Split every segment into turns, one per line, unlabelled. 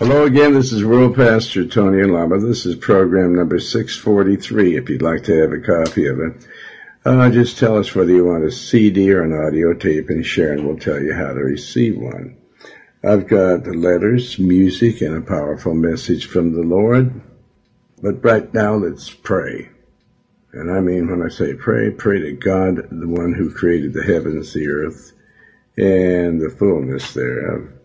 Hello again, this is World Pastor Tony Alamo. This is program number 643, if you'd like to have a copy of it. Uh, just tell us whether you want a CD or an audio tape and Sharon we'll tell you how to receive one. I've got letters, music, and a powerful message from the Lord. But right now, let's pray. And I mean, when I say pray, pray to God, the one who created the heavens, the earth, and the fullness thereof.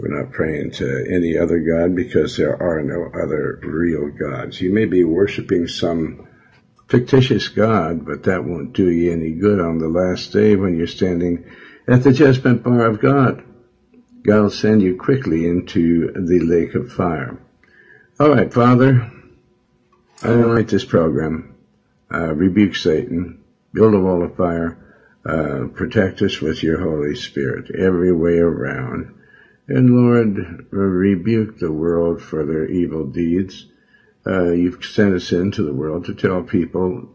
We're not praying to any other God because there are no other real gods. You may be worshiping some fictitious God, but that won't do you any good on the last day when you're standing at the judgment bar of God. God will send you quickly into the lake of fire. All right, Father, I don't like this program. Uh, rebuke Satan, build a wall of fire, uh, protect us with your Holy Spirit every way around. And Lord, rebuke the world for their evil deeds. Uh, you've sent us into the world to tell people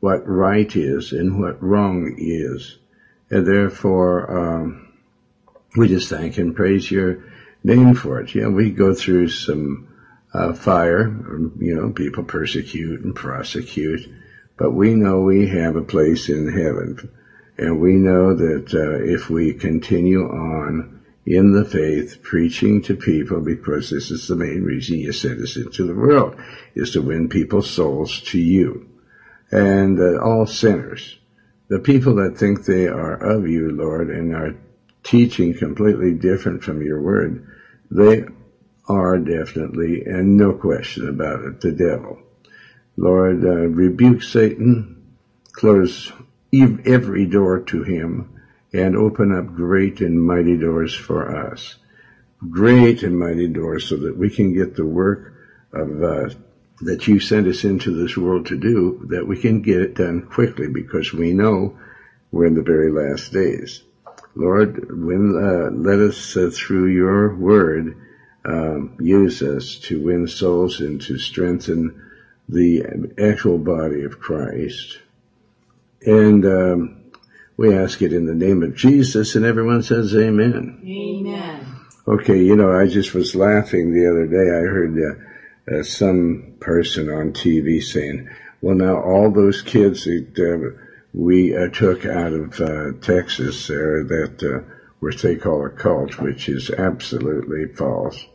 what right is and what wrong is. And therefore, um, we just thank and praise your name for it. Yeah, we go through some uh, fire, you know, people persecute and prosecute, but we know we have a place in heaven. And we know that uh, if we continue on in the faith, preaching to people, because this is the main reason you sent us into the world, is to win people's souls to you. And uh, all sinners, the people that think they are of you, Lord, and are teaching completely different from your word, they are definitely, and no question about it, the devil. Lord, uh, rebuke Satan, close every door to him, and open up great and mighty doors for us. Great and mighty doors so that we can get the work of uh, that you sent us into this world to do, that we can get it done quickly because we know we're in the very last days. Lord, uh, let us uh, through your word um, use us to win souls and to strengthen the actual body of Christ. And um, we ask it in the name of Jesus, and everyone says amen.
Amen.
Okay, you know, I just was laughing the other day. I heard uh, uh, some person on TV saying, well, now all those kids that uh, we uh, took out of uh, Texas there that uh, which they call a cult, which is absolutely false.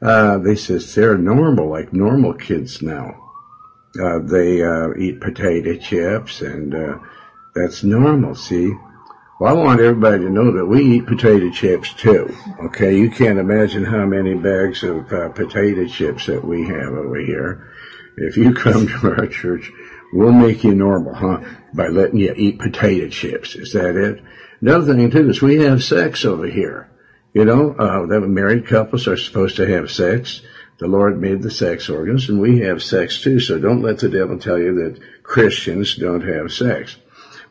they says they're normal, like normal kids now. they eat potato chips and that's normal, see? Well, I want everybody to know that we eat potato chips too. Okay, you can't imagine how many bags of uh, potato chips that we have over here. If you come to our church, we'll make you normal, huh? By letting you eat potato chips. Is that it? Another thing too is we have sex over here. You know, uh, that married couples are supposed to have sex. The Lord made the sex organs and we have sex too. So don't let the devil tell you that Christians don't have sex.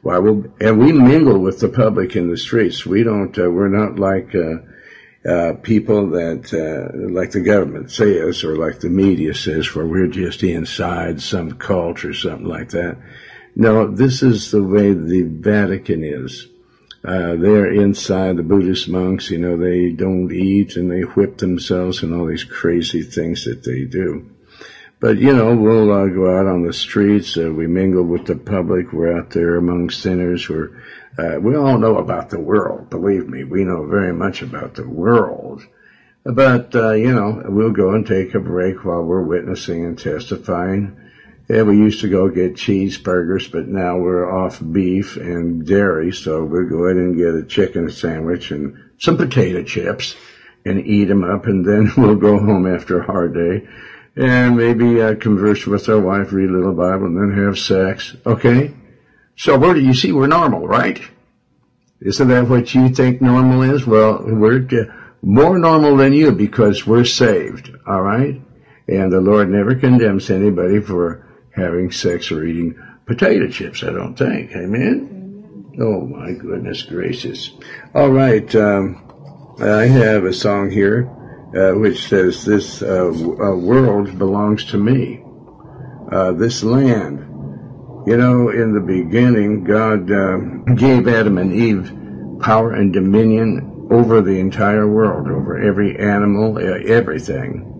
Why will and we mingle with the public in the streets. We don't. Uh, we're not like uh, uh, people that uh, like the government says or like the media says, where we're just inside some cult or something like that. No, this is the way the Vatican is. Uh, they're inside the Buddhist monks. You know, they don't eat and they whip themselves and all these crazy things that they do. But, you know, we'll uh, go out on the streets. Uh, we mingle with the public. We're out there among sinners. We're, uh, we all know about the world. Believe me, we know very much about the world. But, uh, you know, we'll go and take a break while we're witnessing and testifying. Yeah, we used to go get cheeseburgers, but now we're off beef and dairy, so we'll go ahead and get a chicken sandwich and some potato chips and eat them up, and then we'll go home after a hard day and maybe uh, converse with our wife, read a little Bible, and then have sex. Okay? So where do you see we're normal, right? Isn't that what you think normal is? Well, we're more normal than you because we're saved, alright? And the Lord never condemns anybody for having sex or eating potato chips, I don't think. Amen? Oh my goodness gracious. Alright, um, I have a song here uh, which says, This uh, uh, world belongs to me. Uh, this land. You know, in the beginning, God uh, gave Adam and Eve power and dominion over the entire world, over every animal, everything.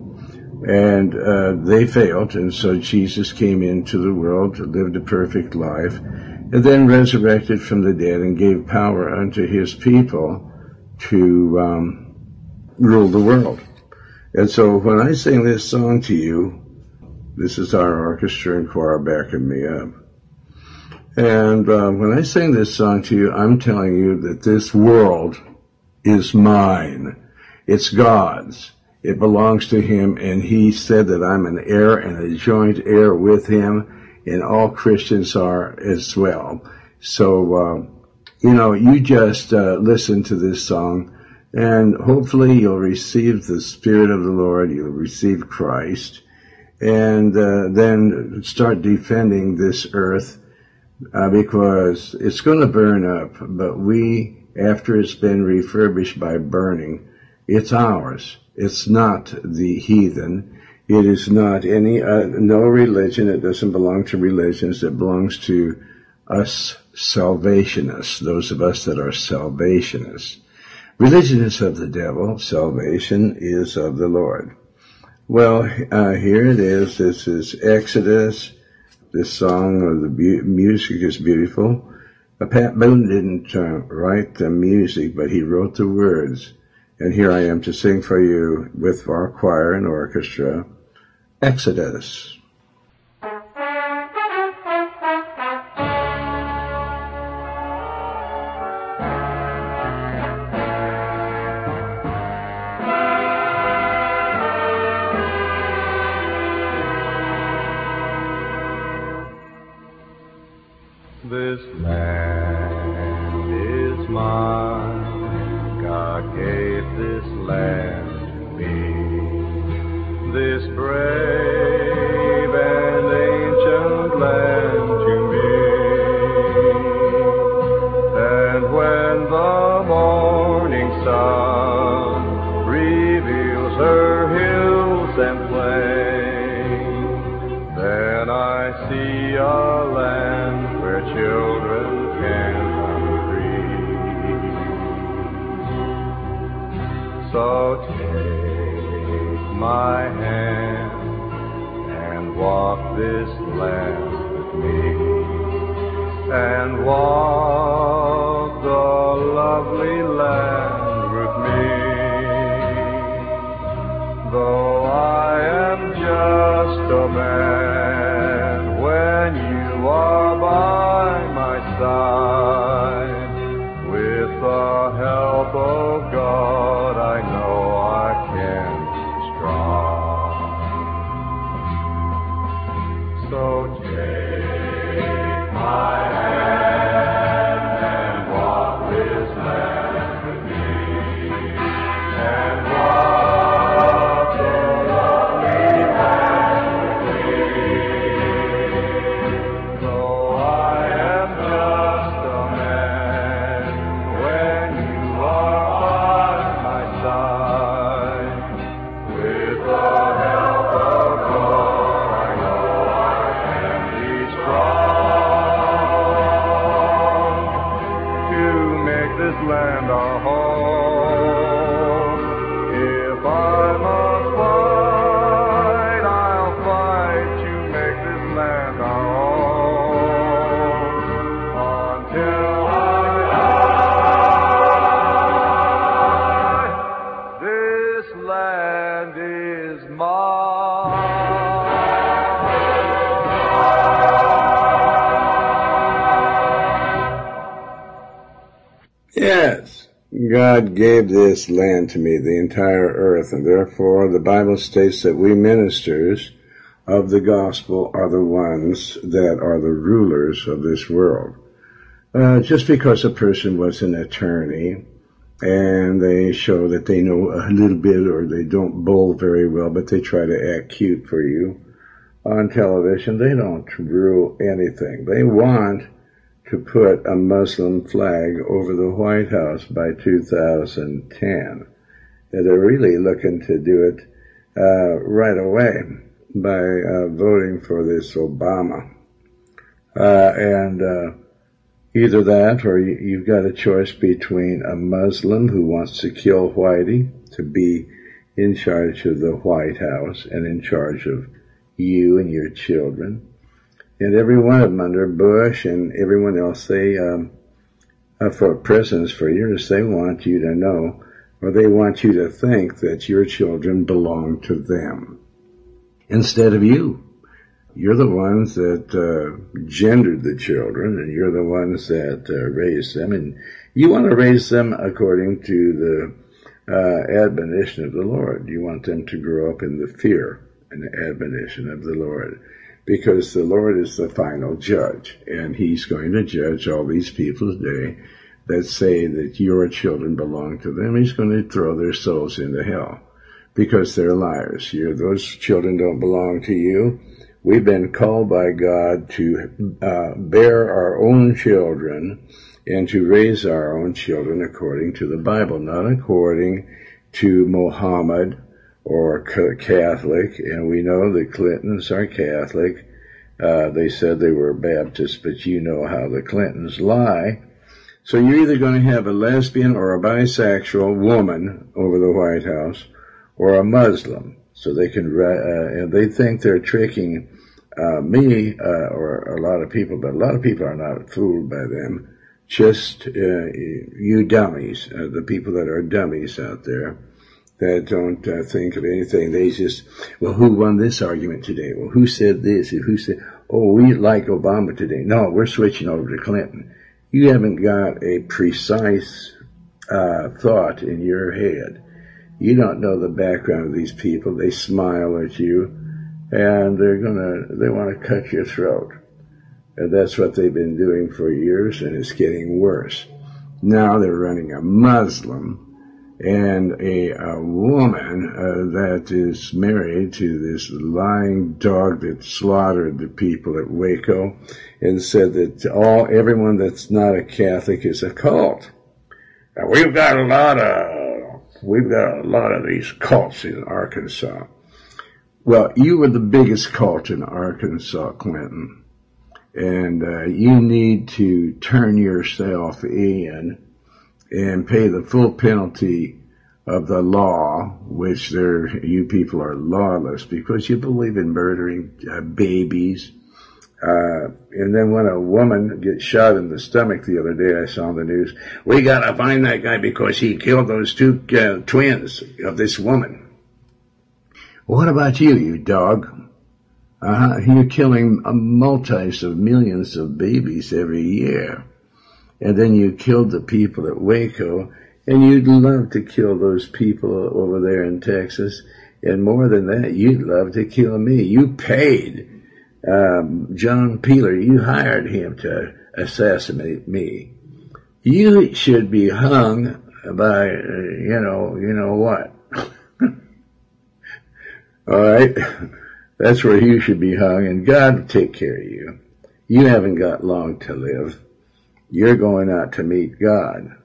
And uh, they failed, and so Jesus came into the world, lived a perfect life, and then resurrected from the dead and gave power unto his people to um, rule the world. And so when I sing this song to you, this is our orchestra and choir backing me up. And uh, when I sing this song to you, I'm telling you that this world is mine. It's God's. It belongs to Him, and He said that I'm an heir and a joint heir with Him, and all Christians are as well. So, uh, you know, you just uh, listen to this song, and hopefully you'll receive the Spirit of the Lord, you'll receive Christ, and uh, then start defending this earth uh, because it's going to burn up, but we, after it's been refurbished by burning, it's ours. It's not the heathen. It is not any, uh, no religion. It doesn't belong to religions. It belongs to us salvationists, those of us that are salvationists. Religion is of the devil. Salvation is of the Lord. Well, uh, here it is. This is Exodus this song or the bu- music is beautiful. But Pat Boone didn't uh, write the music, but he wrote the words. And here I am to sing for you with our choir and orchestra, Exodus. God gave this land to me, the entire earth, and therefore the Bible states that we ministers of the gospel are the ones that are the rulers of this world. Uh, just because a person was an attorney and they show that they know a little bit or they don't bowl very well, but they try to act cute for you on television, they don't rule anything. They want to put a Muslim flag over the White House by 2010. They're really looking to do it uh, right away by uh, voting for this Obama. Uh, and, uh, Either that or you've got a choice between a Muslim who wants to kill Whitey to be in charge of the White House and in charge of you and your children. And every one of them under Bush and everyone else, they, um, uh, for presidents for years, they want you to know or they want you to think that your children belong to them instead of you. You're the ones that uh, gendered the children, and you're the ones that uh, raised them, and you want to raise them according to the uh, admonition of the Lord. You want them to grow up in the fear and the admonition of the Lord, because the Lord is the final judge, and He's going to judge all these people today that say that your children belong to them. He's going to throw their souls into hell because they're liars. You're, those children don't belong to you. We've been called by God to uh, bear our own children and to raise our own children according to the Bible, not according to Mohammed or Catholic. And we know the Clintons are Catholic. Uh, they said they were Baptist, but you know how the Clintons lie. So you're either going to have a lesbian or a bisexual woman over the White House, or a Muslim. So they can, uh, and they think they're tricking uh, me uh, or a lot of people, but a lot of people are not fooled by them. Just uh, you dummies, uh, the people that are dummies out there that don't uh, think of anything. They just, well, who won this argument today? Well, who said this? Who said, oh, we like Obama today? No, we're switching over to Clinton. You haven't got a precise thought in your head you don't know the background of these people. They smile at you and they're gonna, they want to cut your throat. And that's what they've been doing for years and it's getting worse. Now they're running a Muslim and a, a woman uh, that is married to this lying dog that slaughtered the people at Waco and said that all everyone that's not a Catholic is a cult. Now, we've got a lot of We've got a lot of these cults in Arkansas. Well, you were the biggest cult in Arkansas, Clinton. And uh, you need to turn yourself in and pay the full penalty of the law, which there, you people are lawless because you believe in murdering uh, babies, uh, and then when a woman gets shot in the stomach the other day, I saw on the news, we gotta find that guy because he killed those two uh, twins of this woman. What about you, you dog? Uh-huh. You're killing multis of millions of babies every year. And then you killed the people at Waco, and you'd love to kill those people over there in Texas. And more than that, you'd love to kill me. You paid um, John Peeler, you hired him to assassinate me. You should be hung by, uh, you know, you know what. All right. That's where you should be hung and God will take care of you. You haven't got long to live. You're going out to meet God.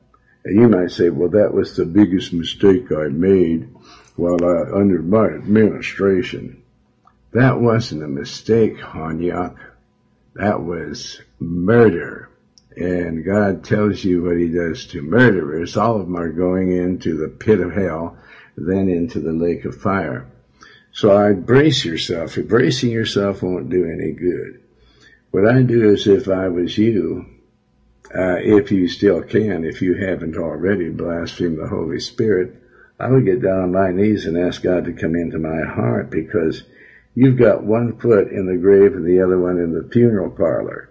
And you might say, well, that was the biggest mistake I made while I, under my administration. That wasn't a mistake, Hanyak. That was murder. And God tells you what he does to murderers. All of them are going into the pit of hell, then into the lake of fire. So I brace yourself. Bracing yourself won't do any good. What I do is if I was you, uh, if you still can, if you haven't already blasphemed the Holy Spirit, I would get down on my knees and ask God to come into my heart because you've got one foot in the grave and the other one in the funeral parlor.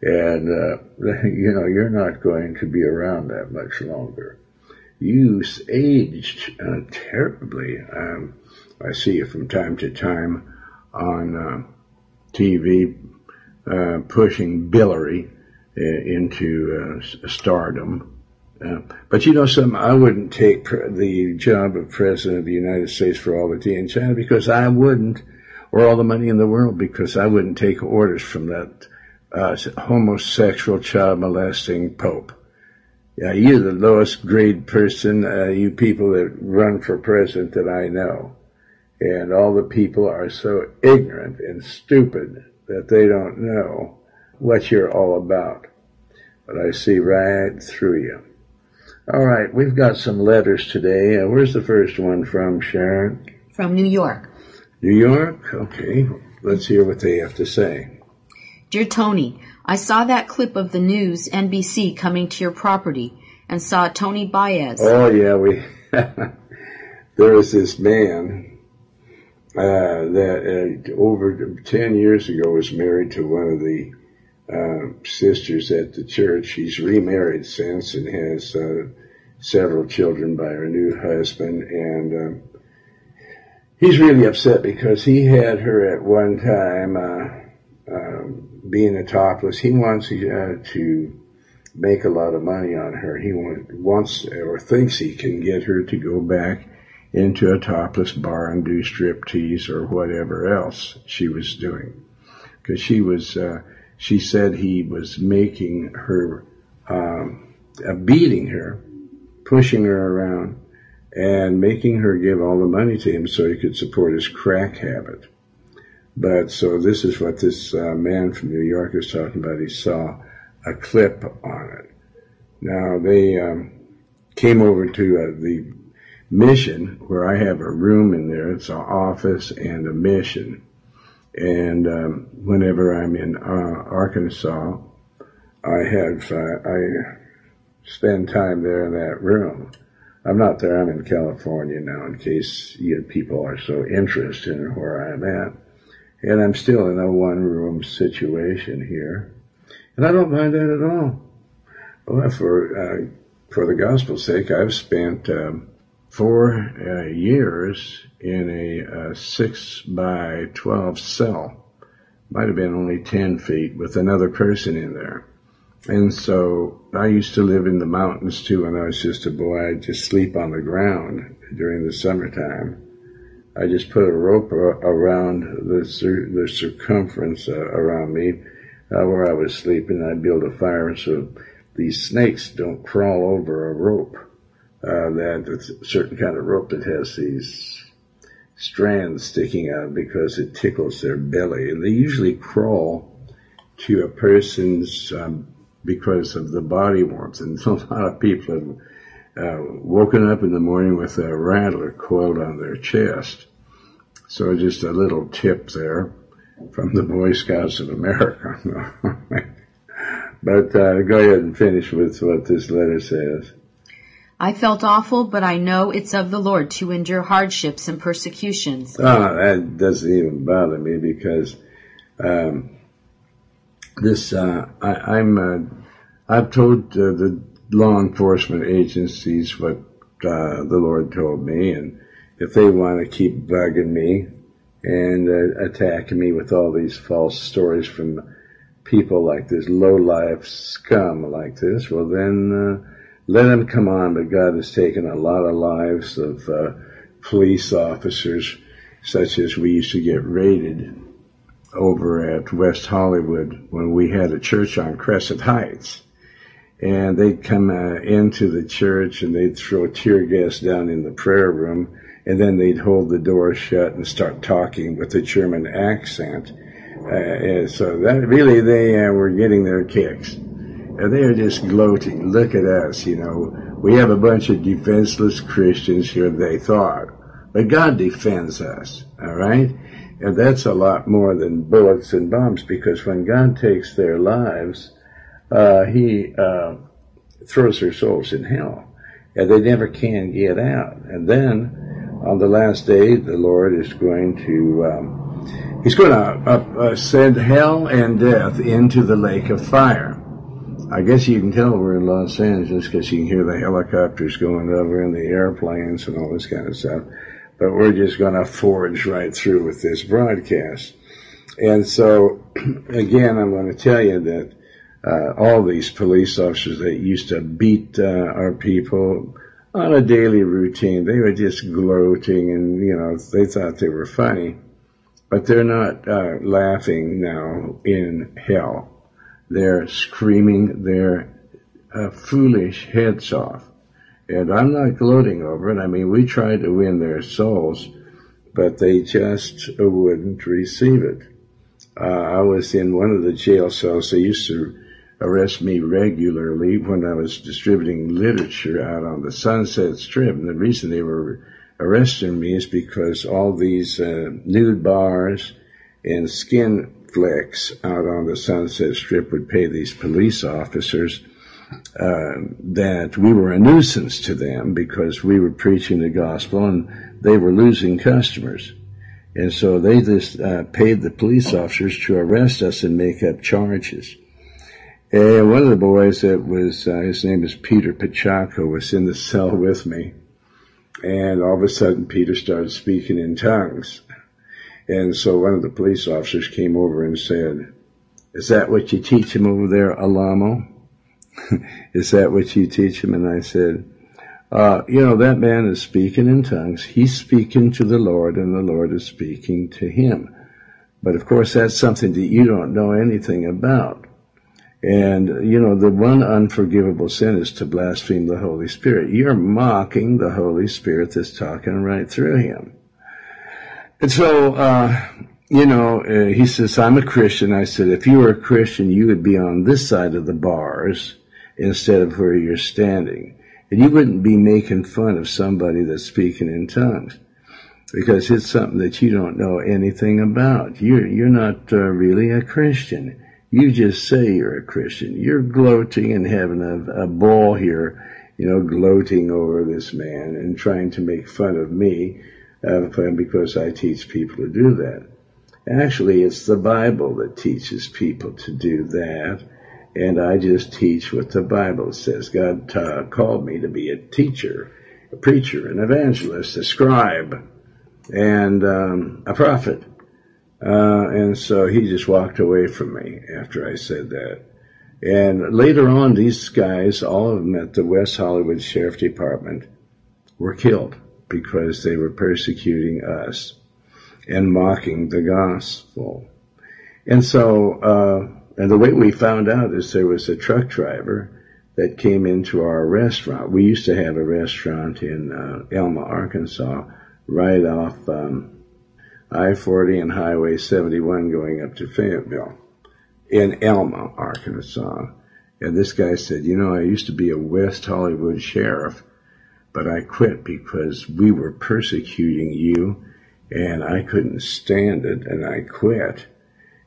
And, uh, you know, you're not going to be around that much longer. You aged uh, terribly. Um, I see you from time to time on uh, TV uh, pushing Billary uh, into uh, stardom. but you know, some I wouldn't take the job of president of the United States for all the tea in China because I wouldn't or all the money in the world because I wouldn't take orders from that uh, homosexual child molesting pope. Yeah, you're the lowest grade person, uh, you people that run for president that I know. And all the people are so ignorant and stupid that they don't know what you're all about. but I see right through you. All right, we've got some letters today. Uh, where's the first one from, Sharon?
From New York.
New York? Okay, let's hear what they have to say.
Dear Tony, I saw that clip of the news NBC coming to your property and saw Tony Baez.
Oh yeah, we there was this man uh, that uh, over ten years ago was married to one of the sisters at the church. He's remarried since and has uh, several children by her new husband, and um, he's really upset because he had her at one time uh, um, being a topless. He wants uh, to make a lot of money on her. He wants or thinks he can get her to go back into a topless bar and do striptease or whatever else she was doing. Because she was, uh, she said he was making her, um, uh, beating her, pushing her around, and making her give all the money to him so he could support his crack habit. But so this is what this uh, man from New York is talking about. He saw a clip on it. Now they um, came over to uh, the mission where I have a room in there. It's an office and a mission. And um, whenever I'm in uh, Arkansas, I have uh, I spend time there in that room. I'm not there. I'm in California now. In case you know, people are so interested in where I'm at, and I'm still in a one room situation here. And I don't mind that at all. Well, for, uh, for the gospel's sake, I've spent um, four uh, years in a, a six by 12 cell. Might have been only 10 feet with another person in there. And so I used to live in the mountains too when I was just a boy. I'd just sleep on the ground during the summertime. I just put a rope around the, the circumference uh, around me uh, where I was sleeping. I'd build a fire so these snakes don't crawl over a rope. Uh, that it's a certain kind of rope that has these strands sticking out because it tickles their belly. And they usually crawl to a person's um, because of the body warmth. And a lot of people have uh, woken up in the morning with a rattler coiled on their chest. So just a little tip there from the Boy Scouts of America. but uh, go ahead and finish with what this letter says.
I felt awful, but I know it's of the Lord to endure hardships and persecutions.
Oh, that doesn't even bother me because um, this uh, I, am uh, I've told uh, the law enforcement agencies what uh, the Lord told me, and if they want to keep bugging me, and uh, attacking me with all these false stories from people like this low life scum like this, well then uh, let them come on. But God has taken a lot of lives of uh, police officers, such as we used to get raided over at West Hollywood when we had a church on Crescent Heights. And they'd come uh, into the church and they'd throw tear gas down in the prayer room and then they'd hold the door shut and start talking with a German accent. Uh, so that really they uh, were getting their kicks. And they are just gloating. Look at us, you know. We have a bunch of defenseless Christians here, they thought. But God defends us, all right? And that's a lot more than bullets and bombs because when God takes their lives, uh, He uh, throws their souls in hell. And they never can get out. And then on the last day, the Lord is going to, um, He's going to uh, uh, send hell and death into the lake of fire. I guess you can tell we're in Los Angeles because you can hear the helicopters going over and the airplanes and all this kind of stuff. But we're just going to forge right through with this broadcast. And so, again, I'm going to tell you that uh, all these police officers that used to beat uh, our people, on a daily routine. They were just gloating and, you know, they thought they were funny. But they're not uh, laughing now in hell. They're screaming their uh, foolish heads off. And I'm not gloating over it. I mean, we tried to win their souls, but they just wouldn't receive it. Uh, I was in one of the jail cells. They used to arrest me regularly when I was distributing literature out on the Sunset Strip. And the reason they were arresting me is because all these uh, nude bars and skin flicks out on the Sunset Strip would pay these police officers uh, that we were a nuisance to them because we were preaching the gospel and they were losing customers. And so they just uh, paid the police officers to arrest us and make up charges. And one of the boys that was, uh, his name is Peter Pachaco, was in the cell with me. And all of a sudden, Peter started speaking in tongues. And so one of the police officers came over and said, is that what you teach him over there, Alamo? is that what you teach him? And I said, uh, you know, that man is speaking in tongues. He's speaking to the Lord and the Lord is speaking to him. But of course, that's something that you don't know anything about. And, you know, the one unforgivable sin is to blaspheme the Holy Spirit. You're mocking the Holy Spirit that's talking right through him. And so, uh, you know, uh, he says, I'm a Christian. I said, if you were a Christian, you would be on this side of the bars instead of where you're standing. And you wouldn't be making fun of somebody that's speaking in tongues because it's something that you don't know anything about. You're, you're not uh, really a Christian. You just say you're a Christian. You're gloating and having a, a ball here, you know, gloating over this man and trying to make fun of me because I teach people to do that. Actually, it's the Bible that teaches people to do that and I just teach what the Bible says. God uh, called me to be a teacher, a preacher, an evangelist, a scribe, and um, a prophet. Uh, and so he just walked away from me after I said that. And later on, these guys, all of them at the West Hollywood Sheriff Department, were killed because they were persecuting us and mocking the gospel. And so, uh, and the way we found out is there was a truck driver that came into our restaurant. We used to have a restaurant in uh, Alma, Arkansas, right off um, I-40 and Highway 71 going up to Fayetteville in Alma, Arkansas. And this guy said, you know, I used to be a West Hollywood sheriff, but I quit because we were persecuting you and I couldn't stand it and I quit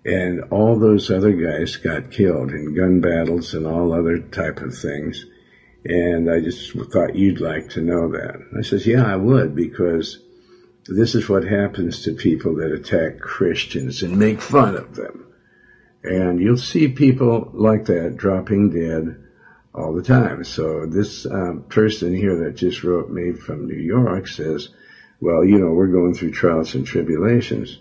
and all those other guys got killed in gun battles and all other type of things. And I just thought you'd like to know that. I says, yeah, I would because this is what happens to people that attack Christians and make fun of them. And you'll see people like that dropping dead all the time. So this um, person here that just wrote me from New York says, well, you know, we're going through trials and tribulations.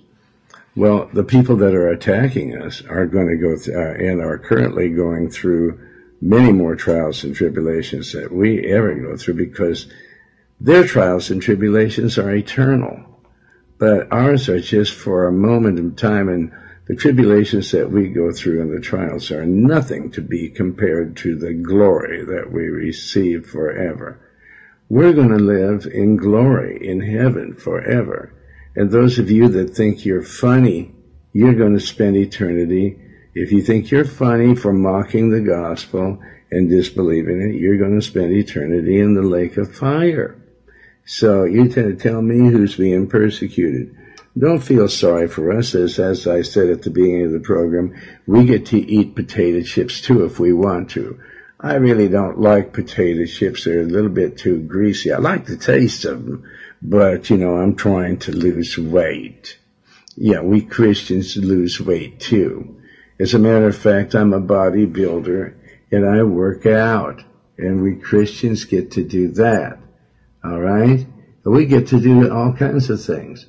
Well, the people that are attacking us are going to go uh, and are currently going through many more trials and tribulations that we ever go through because their trials and tribulations are eternal. But ours are just for a moment in time and the tribulations that we go through and the trials are nothing to be compared to the glory that we receive forever. We're going to live in glory in heaven forever. And those of you that think you're funny, you're going to spend eternity. If you think you're funny for mocking the gospel and disbelieving it, you're going to spend eternity in the lake of fire. So you tend to tell me who's being persecuted. Don't feel sorry for us, as, as I said at the beginning of the program, we get to eat potato chips too if we want to. I really don't like potato chips. They're a little bit too greasy. I like the taste of them, but you know, I'm trying to lose weight. Yeah, we Christians lose weight too. As a matter of fact, I'm a bodybuilder and I work out and we Christians get to do that. All right. We get to do all kinds of things.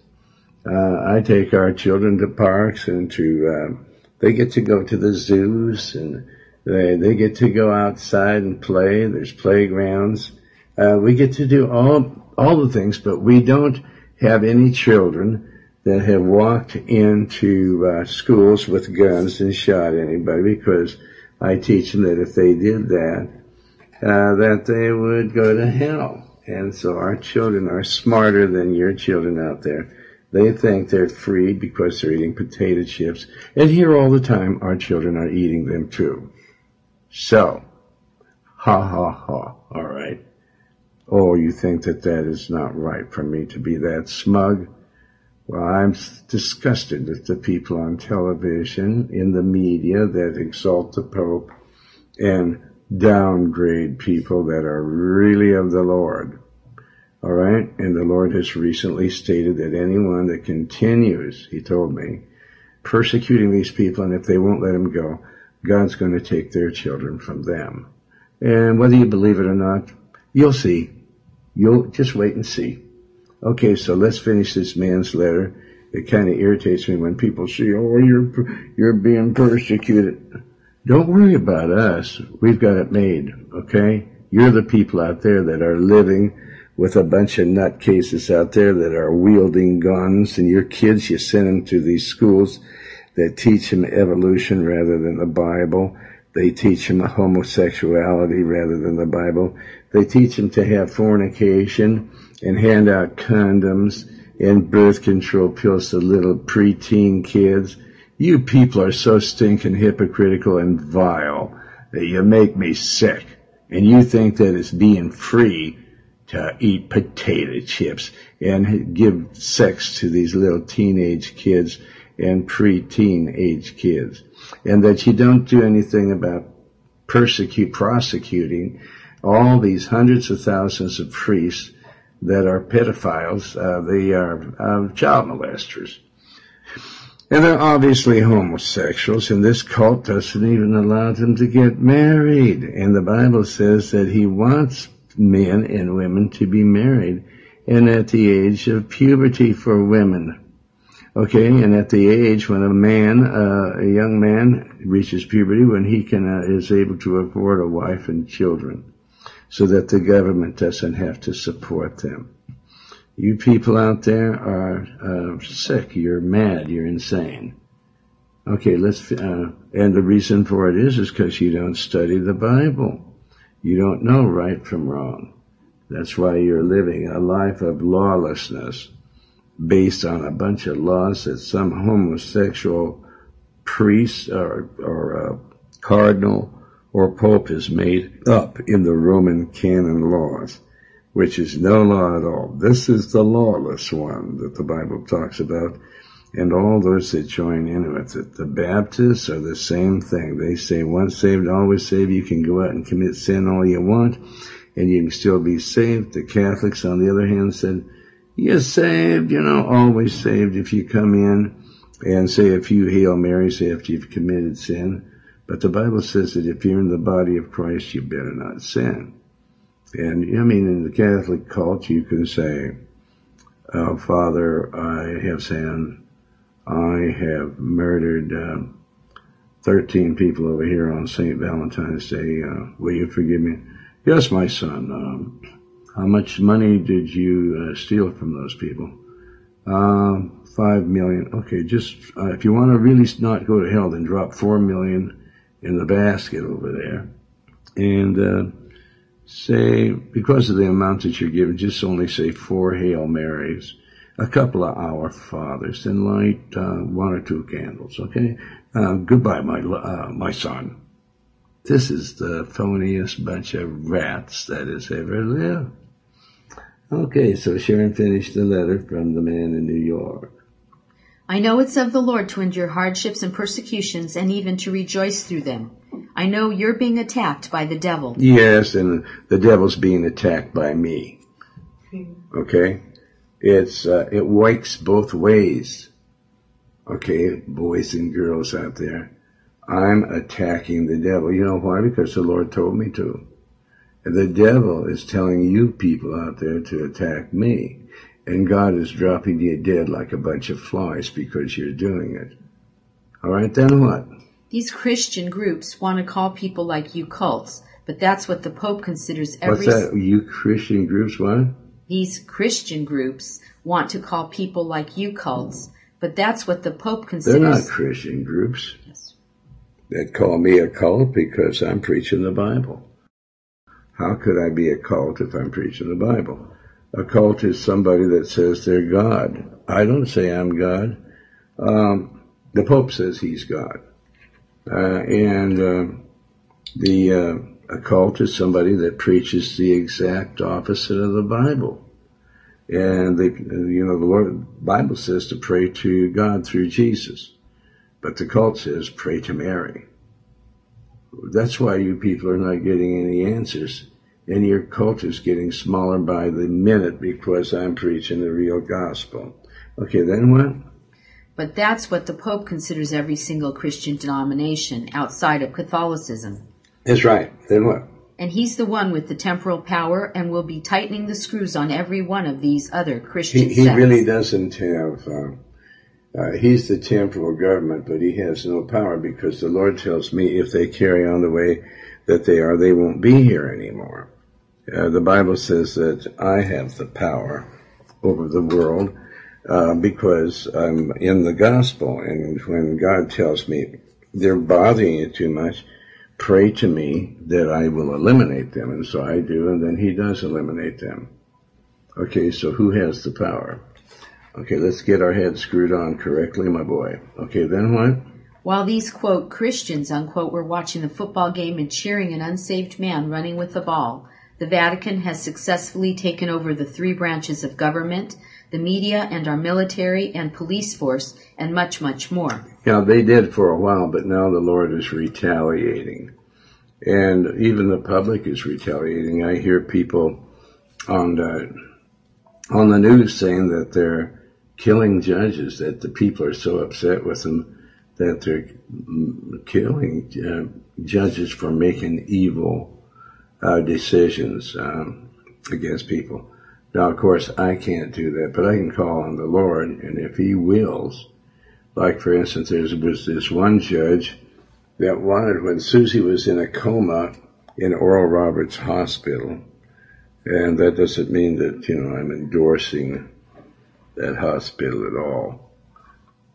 Uh, I take our children to parks and to, uh, they get to go to the zoos and they, they get to go outside and play. There's playgrounds. Uh, we get to do all all the things, but we don't have any children that have walked into uh, schools with guns and shot anybody because I teach them that if they did that, uh, that they would go to hell. And so our children are smarter than your children out there. They think they're free because they're eating potato chips. And here all the time, our children are eating them too. So, ha ha ha, alright. Oh, you think that that is not right for me to be that smug? Well, I'm disgusted with the people on television, in the media that exalt the Pope and downgrade people that are really of the Lord. All right. And the Lord has recently stated that anyone that continues, he told me, persecuting these people, and if they won't let him go, God's going to take their children from them. And whether you believe it or not, you'll see. You'll just wait and see. Okay, so let's finish this man's letter. It kind of irritates me when people say, "Oh, you're you're being persecuted." Don't worry about us. We've got it made. Okay, you're the people out there that are living with a bunch of nutcases out there that are wielding guns, and your kids, you send them to these schools that teach them evolution rather than the Bible. They teach them homosexuality rather than the Bible. They teach them to have fornication and hand out condoms and birth control pills to little preteen kids. You people are so stinking hypocritical and vile that you make me sick. And you think that it's being free to eat potato chips and give sex to these little teenage kids and pre-teen age kids. And that you don't do anything about persecute, prosecuting all these hundreds of thousands of priests that are pedophiles. Uh, they are uh, child molesters. And they're obviously homosexuals, and this cult doesn't even allow them to get married. And the Bible says that he wants men and women to be married and at the age of puberty for women. Okay, and at the age when a man, uh, a young man reaches puberty, when he can uh, is able to afford a wife and children, so that the government doesn't have to support them. You people out there are uh, sick. You're mad. You're insane. Okay, let's. Uh, and the reason for it is is because you don't study the Bible. You don't know right from wrong. That's why you're living a life of lawlessness based on a bunch of laws that some homosexual priest or, or cardinal or pope has made up in the Roman canon laws, which is no law at all. This is the lawless one that the Bible talks about and all those that join in with it. The Baptists are the same thing. They say once saved, always saved. You can go out and commit sin all you want and you can still be saved. The Catholics, on the other hand, said, you're saved, you know, always saved if you come in and say a few Hail Marys after you've committed sin. But the Bible says that if you're in the body of Christ, you better not sin. And I mean, in the Catholic cult, you can say, oh, Father, I have sinned. I have murdered uh, 13 people over here on St. Valentine's Day. Uh, will you forgive me? Yes, my son. Um, how much money did you uh, steal from those people? Um, five million. Okay, just uh, if you want to really not go to hell, then drop four million in the basket over there, and uh, say because of the amount that you're giving, just only say four Hail Marys a couple of Our Fathers and light uh, one or two candles. Okay. Uh, goodbye, my uh, my son. This is the phoniest bunch of rats that has ever lived. Okay, so Sharon finished the letter from the man in New York.
I know it's of the Lord to endure hardships and persecutions and even to rejoice through them. I know you're being attacked by the devil.
Yes, and the devil's being attacked by me. Okay? It's, uh, it works both ways. Okay, boys and girls out there. I'm attacking the devil. You know why? Because the Lord told me to. And the devil is telling you people out there to attack me. And God is dropping you dead like a bunch of flies because you're doing it. Alright, then what?
These Christian groups want to call people like you cults, but that's what the Pope considers every...
What's that? You Christian groups what?
These Christian groups want to call people like you cults, but that's what the Pope considers.
They're not Christian groups. Yes. They call me a cult because I'm preaching the Bible. How could I be a cult if I'm preaching the Bible? A cult is somebody that says they're God. I don't say I'm God. Um, the Pope says he's God. Uh, and uh, The uh, occult is somebody that preaches the exact opposite of the Bible. And they, you know, the Lord, Bible says to pray to God through Jesus. But the cult says pray to Mary. That's why you people are not getting any answers. And your cult is getting smaller by the minute because I'm preaching the real gospel. Okay, then what?
But that's what the Pope considers every single Christian denomination outside of Catholicism.
That's right. Then what?
And he's the one with the temporal power and will be tightening the screws on every one of these other Christian
he, he really doesn't have, uh, uh, he's the temporal government, but he has no power because the Lord tells me if they carry on the way that they are, they won't be here anymore. Uh, the Bible says that I have the power over the world uh, because I'm in the gospel, and when God tells me they're bothering you too much, pray to me that I will eliminate them. And so I do, and then he does eliminate them. Okay, so who has the power? Okay, let's get our heads screwed on correctly, my boy. Okay, then what?
While these, quote, Christians, unquote, were watching the football game and cheering an unsaved man running with the ball, the Vatican has successfully taken over the three branches of government, the media and our military and police force, and much, much more.
Yeah, they did for a while, but now the Lord is retaliating. And even the public is retaliating. I hear people on the, on the news saying that they're killing judges, that the people are so upset with them that they're killing uh, judges for making evil uh, decisions um, against people. Now, of course, I can't do that, but I can call on the Lord, and if He wills, like for instance, there was this one judge that wanted when Susie was in a coma in Oral Roberts Hospital, and that doesn't mean that you know I'm endorsing that hospital at all,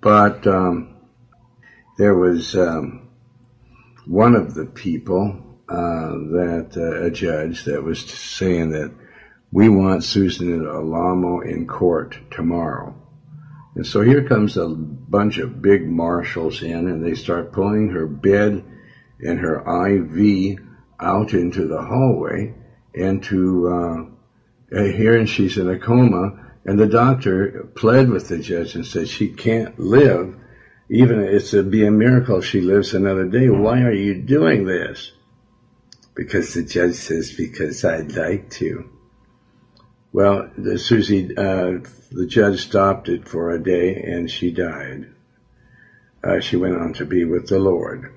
but um, there was um, one of the people uh, that uh, a judge that was saying that we want Susan Alamo in court tomorrow. And so here comes a bunch of big marshals in and they start pulling her bed and her IV out into the hallway and to, uh, here and she's in a coma and the doctor pled with the judge and said she can't live. Even it's a be a miracle she lives another day. Why are you doing this? Because the judge says, because I'd like to. Well, the, Susie, uh, the judge stopped it for a day and she died. Uh, she went on to be with the Lord.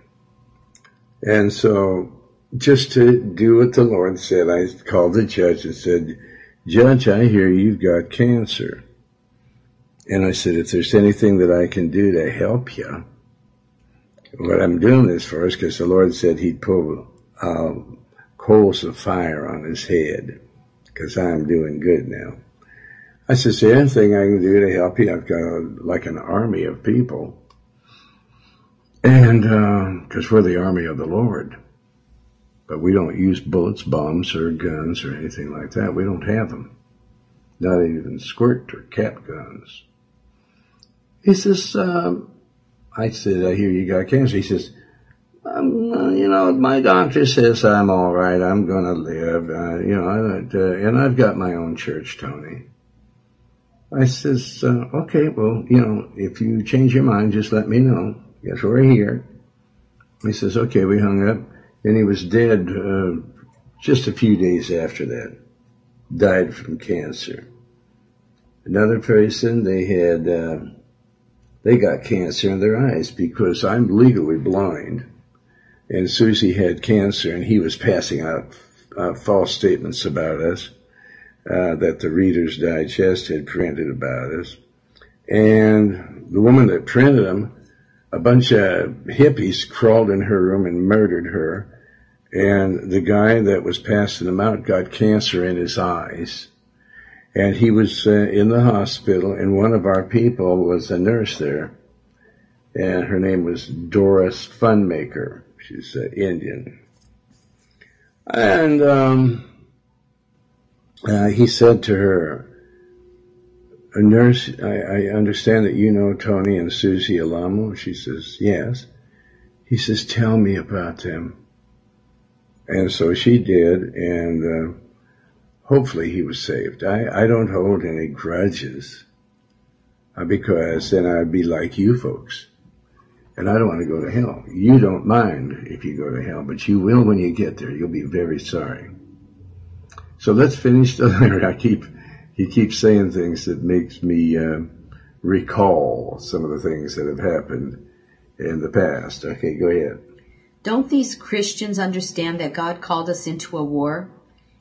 And so, just to do what the Lord said, I called the judge and said, Judge, I hear you've got cancer. And I said, if there's anything that I can do to help you, what I'm doing this for is because the Lord said he'd pull uh, coals of fire on his head because I'm doing good now. I said, is there anything I can do to help you? I've got a, like an army of people. And, because uh, we're the army of the Lord. But we don't use bullets, bombs, or guns or anything like that. We don't have them. Not even squirt or cap guns. He says, um, I said, I hear you got cancer. He says, um, you know, my doctor says I'm all right. I'm going to live. Uh, you know, uh, and I've got my own church, Tony. I says, uh, okay, well, you know, if you change your mind, just let me know. Guess we're here. He says, okay, we hung up. And he was dead uh, just a few days after that. Died from cancer. Another person, they had, uh, they got cancer in their eyes because I'm legally blind and Susie had cancer, and he was passing out uh, false statements about us uh, that the Reader's Digest had printed about us. And the woman that printed them, a bunch of hippies crawled in her room and murdered her. And the guy that was passing them out got cancer in his eyes. And he was uh, in the hospital, and one of our people was a nurse there. And her name was Doris Funmaker She's uh, Indian. And um, uh, he said to her, a nurse, I, I, understand that you know Tony and Susie Alamo. She says, yes. He says, tell me about them. And so she did, and uh, hopefully he was saved. I, I don't hold any grudges uh, because then I'd be like you folks. And I don't want to go to hell. You don't mind if you go to hell, but you will when you get there. You'll be very sorry. So let's finish the letter. I keep, he keeps saying things that makes me uh, recall some of the things that have happened in the past. Okay, go ahead.
Don't these Christians understand that God called us into a war?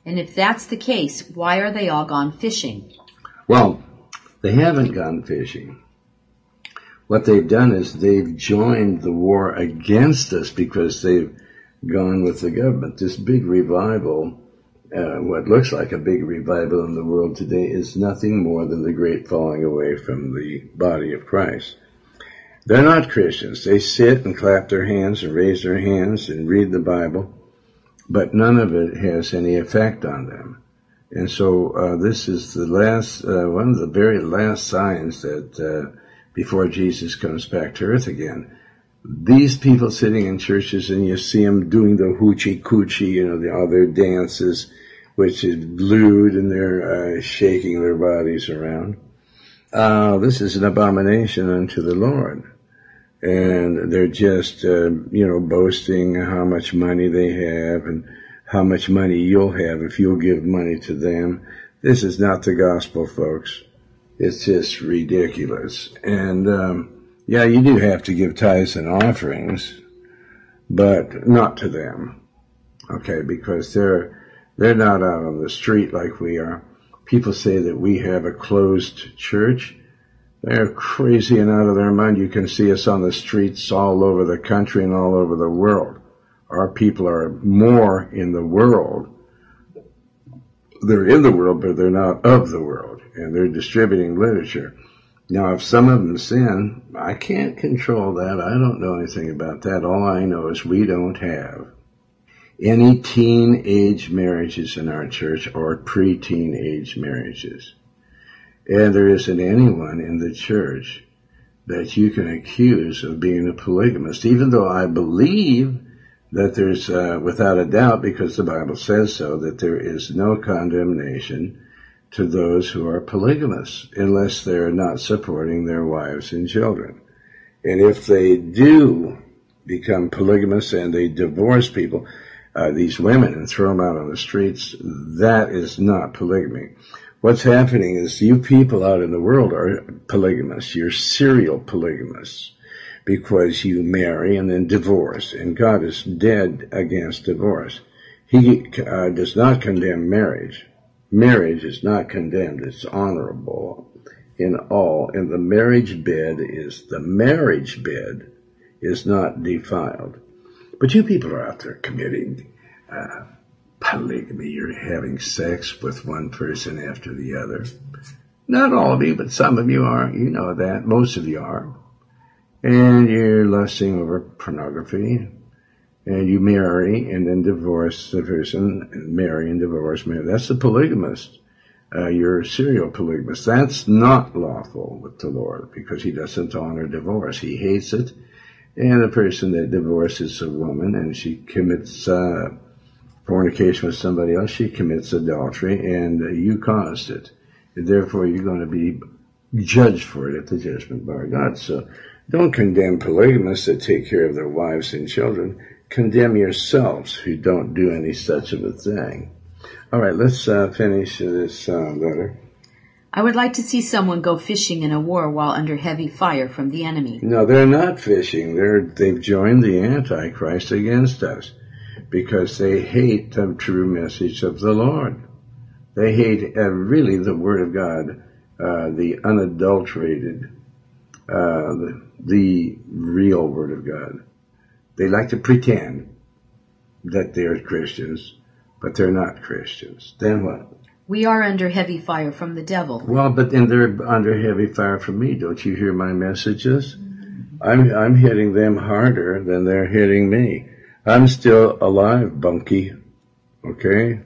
And if that's the case, why are they all gone fishing?
Well, they haven't gone fishing. What they've done is they've joined the war against us because they've gone with the government. This big revival, uh, what looks like a big revival in the world today, is nothing more than the great falling away from the body of Christ. They're not Christians. They sit and clap their hands and raise their hands and read the Bible, but none of it has any effect on them. And so uh, this is the last, uh, one of the very last signs that uh, before Jesus comes back to earth again, these people sitting in churches and you see them doing the hoochie coochie, you know, the, all their dances, which is lewd and they're uh, shaking their bodies around. Uh, this is an abomination unto the Lord and they're just uh, you know boasting how much money they have and how much money you'll have if you'll give money to them. This is not the gospel, folks. It's just ridiculous. And um, yeah, you do have to give tithes and offerings, but not to them. Okay, because they're they're not out on the street like we are. People say that we have a closed church. They're crazy and out of their mind. You can see us on the streets all over the country and all over the world. Our people are more in the world. They're in the world, but they're not of the world. And they're distributing literature. Now, if some of them sin, I can't control that. I don't know anything about that. All I know is we don't have any teen age marriages in our church or pre-teen age marriages. And there isn't anyone in the church that you can accuse of being a polygamist, even though I believe that there's, uh, without a doubt, because the Bible says so, that there is no condemnation to those who are polygamous unless they're not supporting their wives and children. And if they do become polygamous and they divorce people, uh, these women and throw them out on the streets, that is not polygamy what's happening is you people out in the world are polygamous. You're serial polygamists because you marry and then divorce, and God is dead against divorce. He uh, does not condemn marriage. Marriage is not condemned. It's honorable in all. And the marriage bed is, the marriage bed is not defiled. But you people are out there committing uh, polygamy. You're having sex with one person after the other. Not all of you, but some of you are. You know that. Most of you are. And you're lusting over pornography. And you marry and then divorce the person marry and divorce. Marry. That's the polygamist. Uh, you're a serial polygamist. That's not lawful with the Lord because he doesn't honor divorce. He hates it. And the person that divorces a woman and she commits uh, fornication with somebody else, she commits adultery, and you caused it. Therefore, you're going to be judged for it at the judgment bar of God. So don't condemn polygamists that take care of their wives and children. Condemn yourselves who don't do any such of a thing. All right, let's uh, finish this uh, letter.
I would like to see someone go fishing in a war while under heavy fire from the enemy.
No, they're not fishing. They're they've joined the Antichrist against us because they hate the true message of the Lord. They hate uh, really the Word of God, uh, the unadulterated, uh, the, the real Word of God. They like to pretend that they're Christians, but they're not Christians. Then what?
We are under heavy fire from the devil.
Well, but then they're under heavy fire from me. Don't you hear my messages? I'm, I'm hitting them harder than they're hitting me. I'm still alive, Bunky. Okay?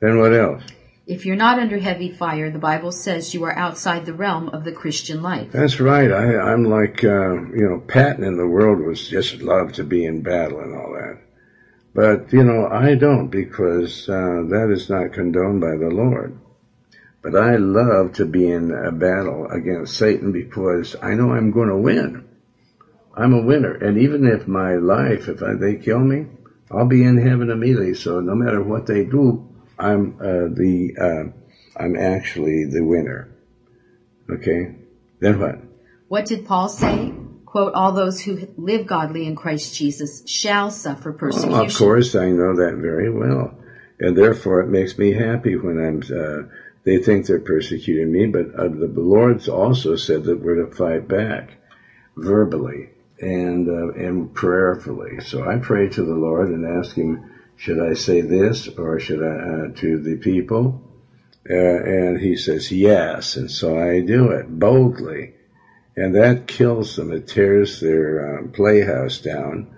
Then what else?
If you're not under heavy fire, the Bible says you are outside the realm of the Christian life.
That's right. I, am like, uh, you know, Patton in the world was just love to be in battle and all that. But, you know, I don't because uh, that is not condoned by the Lord. But I love to be in a battle against Satan because I know I'm going to win. I'm a winner. And even if my life, if I, they kill me, I'll be in heaven immediately. So no matter what they do, I'm uh, the uh, I'm actually the winner. Okay. Then what?
What did Paul say? Quote, all those who live godly in Christ Jesus shall suffer persecution.
Well, of course, I know that very well. And therefore it makes me happy when I'm, uh, they think they're persecuting me, but uh, the Lord's also said that we're to fight back verbally and, uh, and prayerfully. So I pray to the Lord and ask Him, should I say this or should I, uh, to the people? Uh, and He says yes. And so I do it boldly and that kills them. It tears their uh, playhouse down.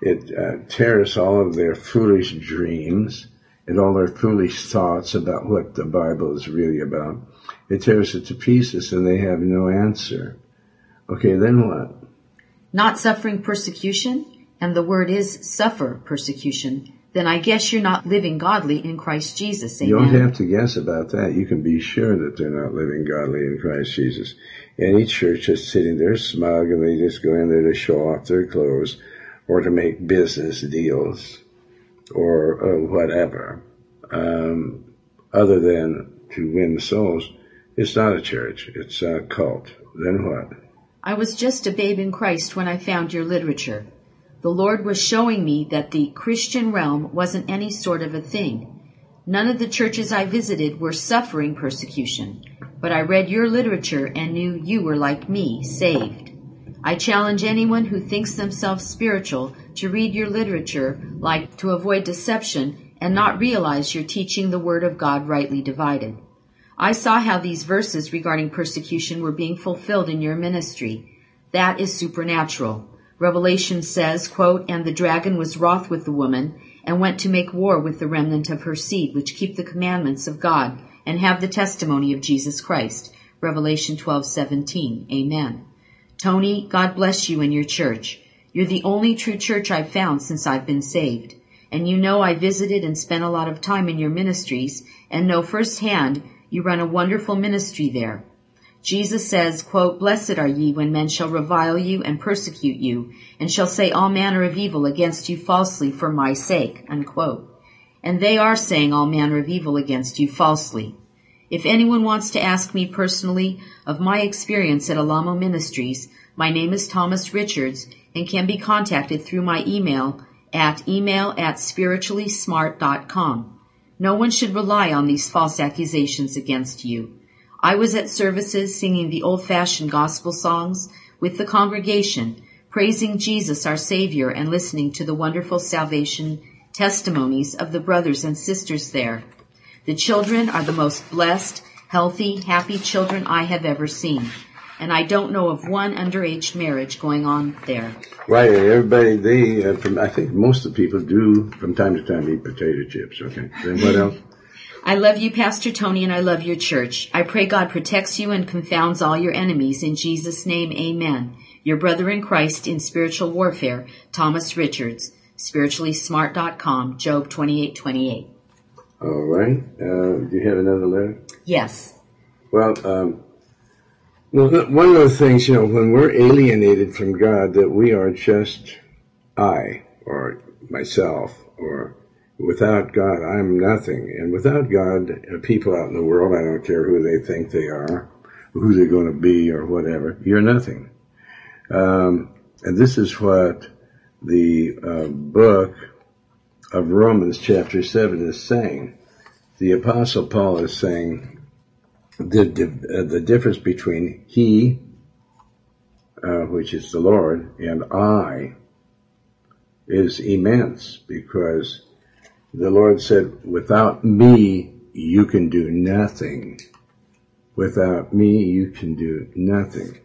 It uh, tears all of their foolish dreams and all their foolish thoughts about what the Bible is really about. It tears it to pieces and they have no answer. Okay, then what?
Not suffering persecution, and the word is suffer persecution, then I guess you're not living godly in Christ Jesus. Amen?
You don't have to guess about that. You can be sure that they're not living godly in Christ Jesus. Any church is sitting there smug and they just go in there to show off their clothes or to make business deals or uh, whatever, um, other than to win souls. It's not a church. It's a cult. Then what?
I was just a babe in Christ when I found your literature. The Lord was showing me that the Christian realm wasn't any sort of a thing. None of the churches I visited were suffering persecution, but I read your literature and knew you were like me, saved. I challenge anyone who thinks themselves spiritual to read your literature like to avoid deception and not realize you're teaching the Word of God rightly divided. I saw how these verses regarding persecution were being fulfilled in your ministry. That is supernatural. Revelation says, quote, And the dragon was wroth with the woman, and went to make war with the remnant of her seed, which keep the commandments of God, and have the testimony of Jesus Christ. Revelation 12:17. Amen. Tony, God bless you and your church. You're the only true church I've found since I've been saved. And you know I visited and spent a lot of time in your ministries and know firsthand you run a wonderful ministry there. Jesus says, quote, Blessed are ye when men shall revile you and persecute you, and shall say all manner of evil against you falsely for my sake, unquote. And they are saying all manner of evil against you falsely. If anyone wants to ask me personally of my experience at Alamo Ministries, my name is Thomas Richards and can be contacted through my email at email at spirituallysmart.com. No one should rely on these false accusations against you. I was at services singing the old-fashioned gospel songs with the congregation, praising Jesus our Savior and listening to the wonderful salvation testimonies of the brothers and sisters there. The children are the most blessed, healthy, happy children I have ever seen. And I don't know of one underage marriage going on there.
Right, everybody, they, uh, from, I think most of the people do from time to time eat potato chips, okay? Then what else?
I love you, Pastor Tony, and I love your church. I pray God protects you and confounds all your enemies. In Jesus' name, amen. Your brother in Christ in spiritual warfare, Thomas Richards, spirituallysmart.com, Job 28:28.
All right. Uh, do you have another letter?
Yes.
Well, um, well, one of the things, you know, when we're alienated from God, that we are just I, or myself, or without God, I'm nothing. And without God, uh, people out in the world, I don't care who they think they are, who they're going to be, or whatever, you're nothing. Um, and this is what the uh, book of Romans, chapter 7, is saying. The Apostle Paul is saying the, uh, the difference between he, uh, which is the Lord, and I is immense because the Lord said, without me, you can do nothing. Without me, you can do nothing.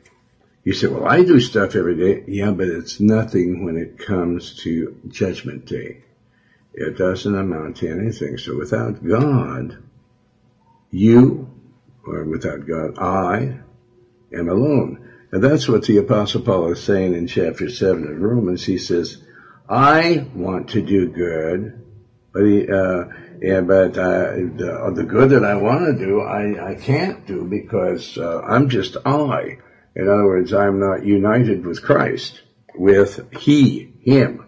You say, well, I do stuff every day. Yeah, but it's nothing when it comes to judgment day. It doesn't amount to anything. So without God, you, or without God, I am alone. And that's what the apostle Paul is saying in chapter 7 of Romans. He says, I want to do good, but he, uh, yeah, but uh, the, the, good that I want to do, I, I can't do because uh, I'm just I. In other words, I'm not united with Christ, with He, Him.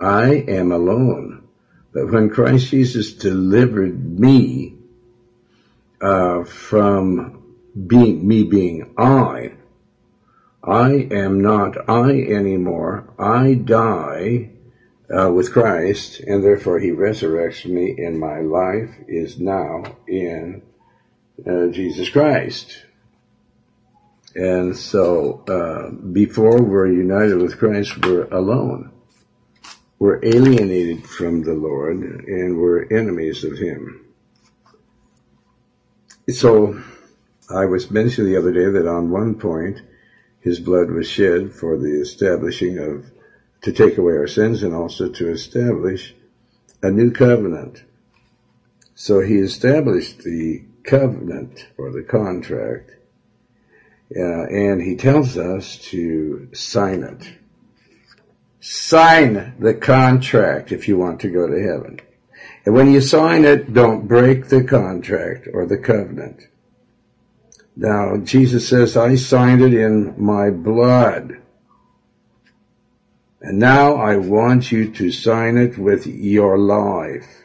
I am alone. But when Christ Jesus delivered me uh, from being me being I, I am not I anymore. I die uh, with Christ, and therefore He resurrects me, and my life is now in uh, Jesus Christ. And so, uh, before we're united with Christ, we're alone. We're alienated from the Lord, and we're enemies of Him. So, I was mentioning the other day that on one point, His blood was shed for the establishing of to take away our sins and also to establish a new covenant. So he established the covenant or the contract, uh, and he tells us to sign it. Sign the contract if you want to go to heaven. And when you sign it, don't break the contract or the covenant. Now, Jesus says, I signed it in my blood. And now I want you to sign it with your life.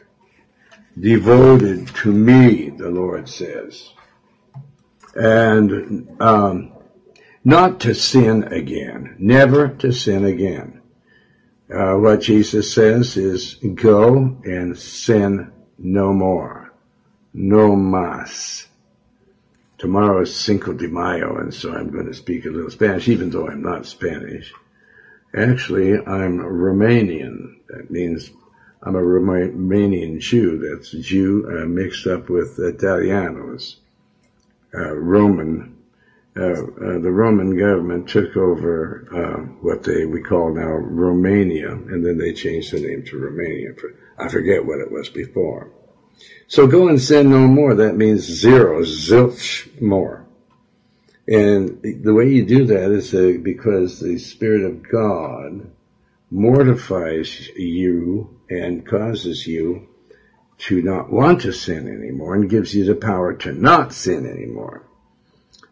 Devoted to me, the Lord says. And um, not to sin again. Never to sin again. Uh, what Jesus says is go and sin no more. No mas. Tomorrow is Cinco de Mayo, and so I'm going to speak a little Spanish, even though I'm not Spanish. Actually, I'm Romanian. That means I'm a Romanian Jew. That's Jew uh, mixed up with Italianos. Uh, Roman, uh, uh the Roman government took over uh, what they we call now Romania, and then they changed the name to Romania. For, I forget what it was before. So go and sin no more. That means zero, zilch more. And the way you do that is uh, because the Spirit of God mortifies you and causes you to not want to sin anymore and gives you the power to not sin anymore.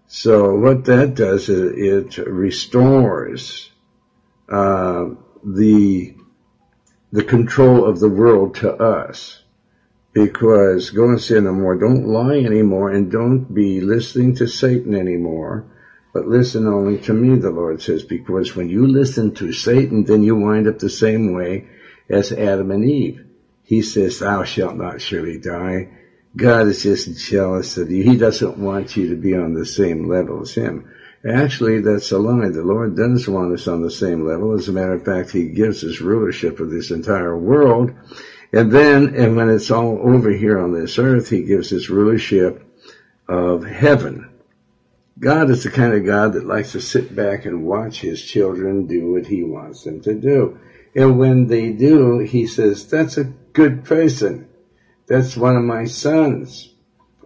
So what that does is it restores uh, the the control of the world to us because go and sin no more. Don't lie anymore and don't be listening to Satan anymore, but listen only to me, the Lord says, because when you listen to Satan, then you wind up the same way as Adam and Eve. He says, thou shalt not surely die. God is just jealous of you. He doesn't want you to be on the same level as him. Actually, that's a lie. The Lord doesn't want us on the same level. As a matter of fact, He gives us rulership of this entire world. And then, and when it's all over here on this earth, he gives his rulership of heaven. God is the kind of God that likes to sit back and watch his children do what he wants them to do. And when they do, he says, that's a good person. That's one of my sons.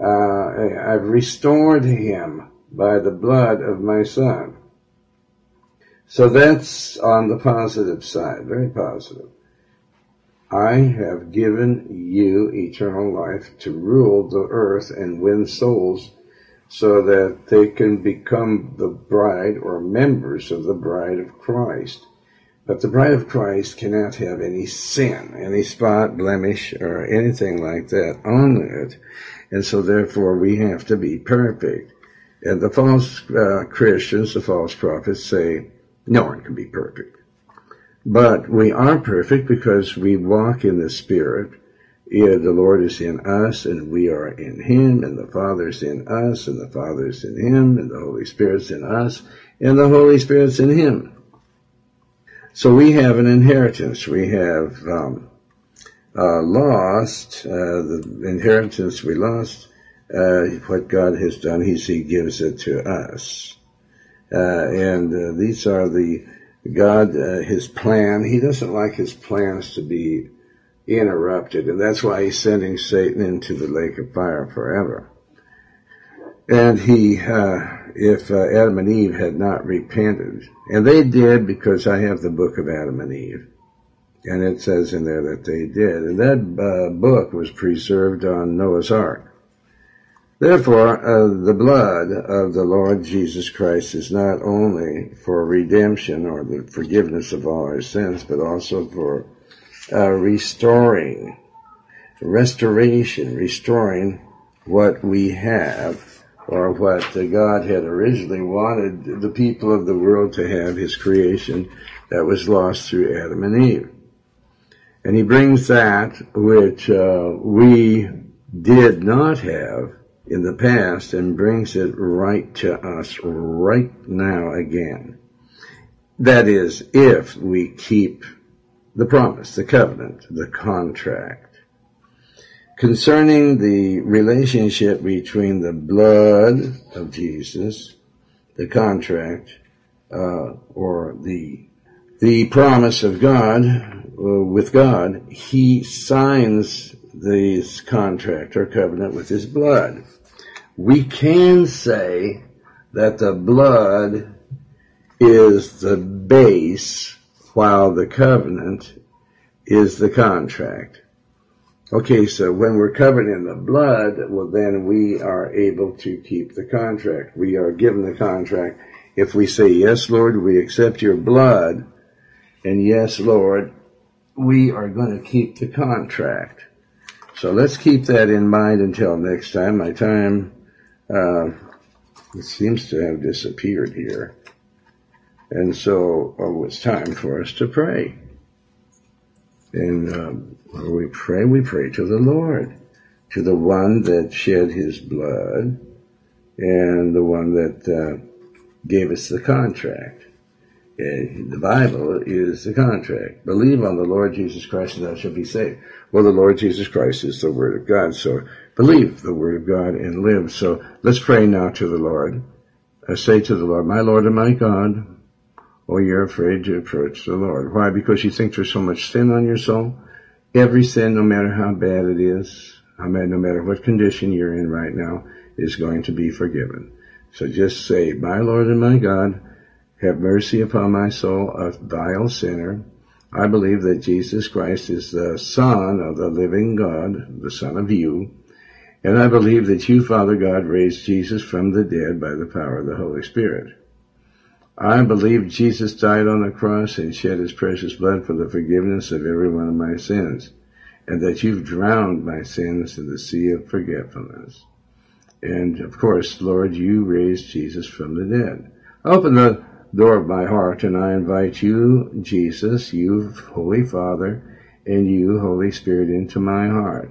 Uh, I've restored him by the blood of my son. So that's on the positive side, very positive. I have given you eternal life to rule the earth and win souls so that they can become the bride or members of the bride of Christ. But the bride of Christ cannot have any sin, any spot, blemish, or anything like that on it. And so therefore we have to be perfect. And the false uh, Christians, the false prophets say, no one can be perfect. But we are perfect because we walk in the Spirit. Yeah, the Lord is in us and we are in Him and the Father is in us and the Father is in Him and the Holy Spirit's in us and the Holy Spirit's in Him. So we have an inheritance. We have um, uh, lost uh, the inheritance we lost. Uh, what God has done, He's He gives it to us, uh, and uh, these are the God, uh, his plan, he doesn't like his plans to be interrupted, and that's why he's sending Satan into the lake of fire forever. And he, uh, if uh, Adam and Eve had not repented, and they did because I have the book of Adam and Eve, And it says in there that they did. And that uh, book was preserved on Noah's Ark. Therefore, uh, the blood of the Lord Jesus Christ is not only for redemption or the forgiveness of all our sins, but also for uh, restoring, restoration, restoring what we have or what God had originally wanted the people of the world to have, his creation that was lost through Adam and Eve. And he brings that which uh, we did not have in the past and brings it right to us right now again. That is, if we keep the promise, the covenant, the contract. Concerning the relationship between the blood of Jesus, the contract, uh, or the the promise of God uh, with God, He signs this contract or covenant with His blood we can say that the blood is the base while the covenant is the contract. Okay, so when we're covered in the blood, well then we are able to keep the contract. We are given the contract. If we say, yes, Lord, we accept your blood, and yes, Lord, we are going to keep the contract. So let's keep that in mind until next time. My time uh, seems to have disappeared here. And so oh, it's time for us to pray. And um, when we pray, we pray to the Lord, to the one that shed his blood and the one that uh, gave us the contract. And the Bible is the contract. Believe on the Lord Jesus Christ and thou shalt be saved. Well, the Lord Jesus Christ is the Word of God. So believe the Word of God and live. So let's pray now to the Lord. I say to the Lord, my Lord and my God, oh, you're afraid to approach the Lord. Why? Because you think there's so much sin on your soul. Every sin, no matter how bad it is, no matter what condition you're in right now, is going to be forgiven. So just say, my Lord and my God, have mercy upon my soul, a vile sinner. I believe that Jesus Christ is the Son of the living God, the Son of you. And I believe that you, Father God, raised Jesus from the dead by the power of the Holy Spirit. I believe Jesus died on the cross and shed his precious blood for the forgiveness of every one of my sins, and that you've drowned my sins in the sea of forgetfulness. And of course, Lord, you raised Jesus from the dead. Open the door of my heart and I invite you, Jesus, you, Holy Father, and you, Holy Spirit, into my heart.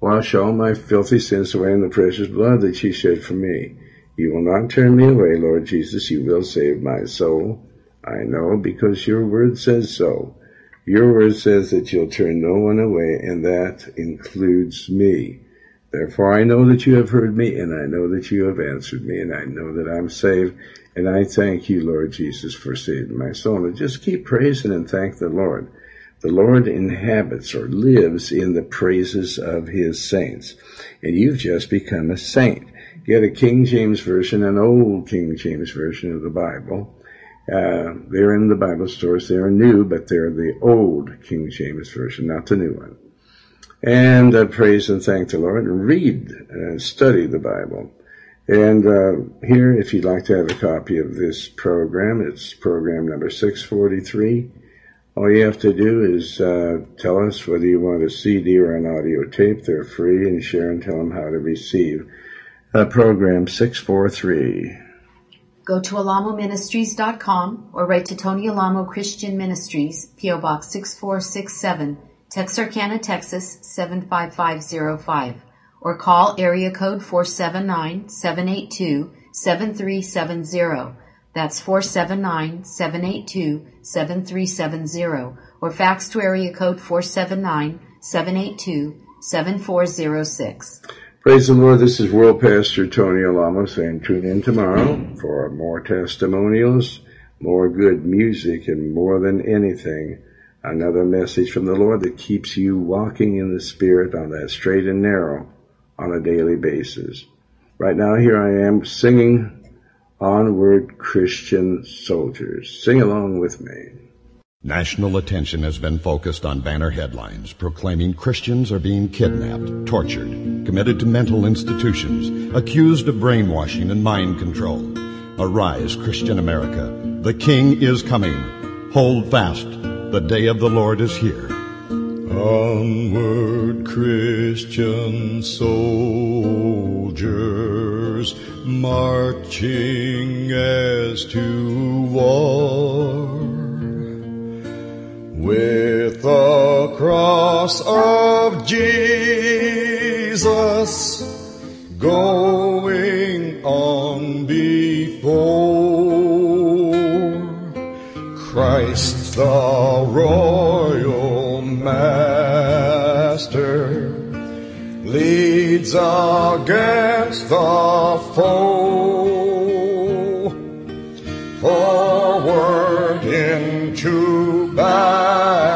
Wash all my filthy sins away in the precious blood that you shed for me. You will not turn me away, Lord Jesus. You will save my soul. I know because your word says so. Your word says that you'll turn no one away, and that includes me. Therefore I know that you have heard me, and I know that you have answered me, and I know that I'm saved, and I thank you, Lord Jesus, for saving my soul. And just keep praising and thank the Lord. The Lord inhabits or lives in the praises of his saints. And you've just become a saint. Get a King James Version, an old King James Version of the Bible. Uh, they're in the Bible stores. They are new, but they're the old King James Version, not the new one. And uh, praise and thank the Lord read and study the Bible. And uh, here, if you'd like to have a copy of this program, it's program number 643 all you have to do is uh, tell us whether you want a CD or an audio tape. They're free, and share and tell them how to receive. Uh, program 643.
Go to alamoministries.com or write to Tony Alamo Christian Ministries, P.O. Box 6467, Texarkana, Texas 75505, or call area code 479 782 7370. That's 479-782-7370 or fax to area code 479-782-7406.
Praise the Lord. This is World Pastor Tony Alamo saying tune in tomorrow for more testimonials, more good music, and more than anything, another message from the Lord that keeps you walking in the Spirit on that straight and narrow on a daily basis. Right now, here I am singing Onward Christian Soldiers. Sing along with me.
National attention has been focused on banner headlines proclaiming Christians are being kidnapped, tortured, committed to mental institutions, accused of brainwashing and mind control. Arise, Christian America. The King is coming. Hold fast. The day of the Lord is here.
Onward, Christian soldiers, marching as to war. With the cross of Jesus going on before Christ the royal master leads against the foe. Forward into battle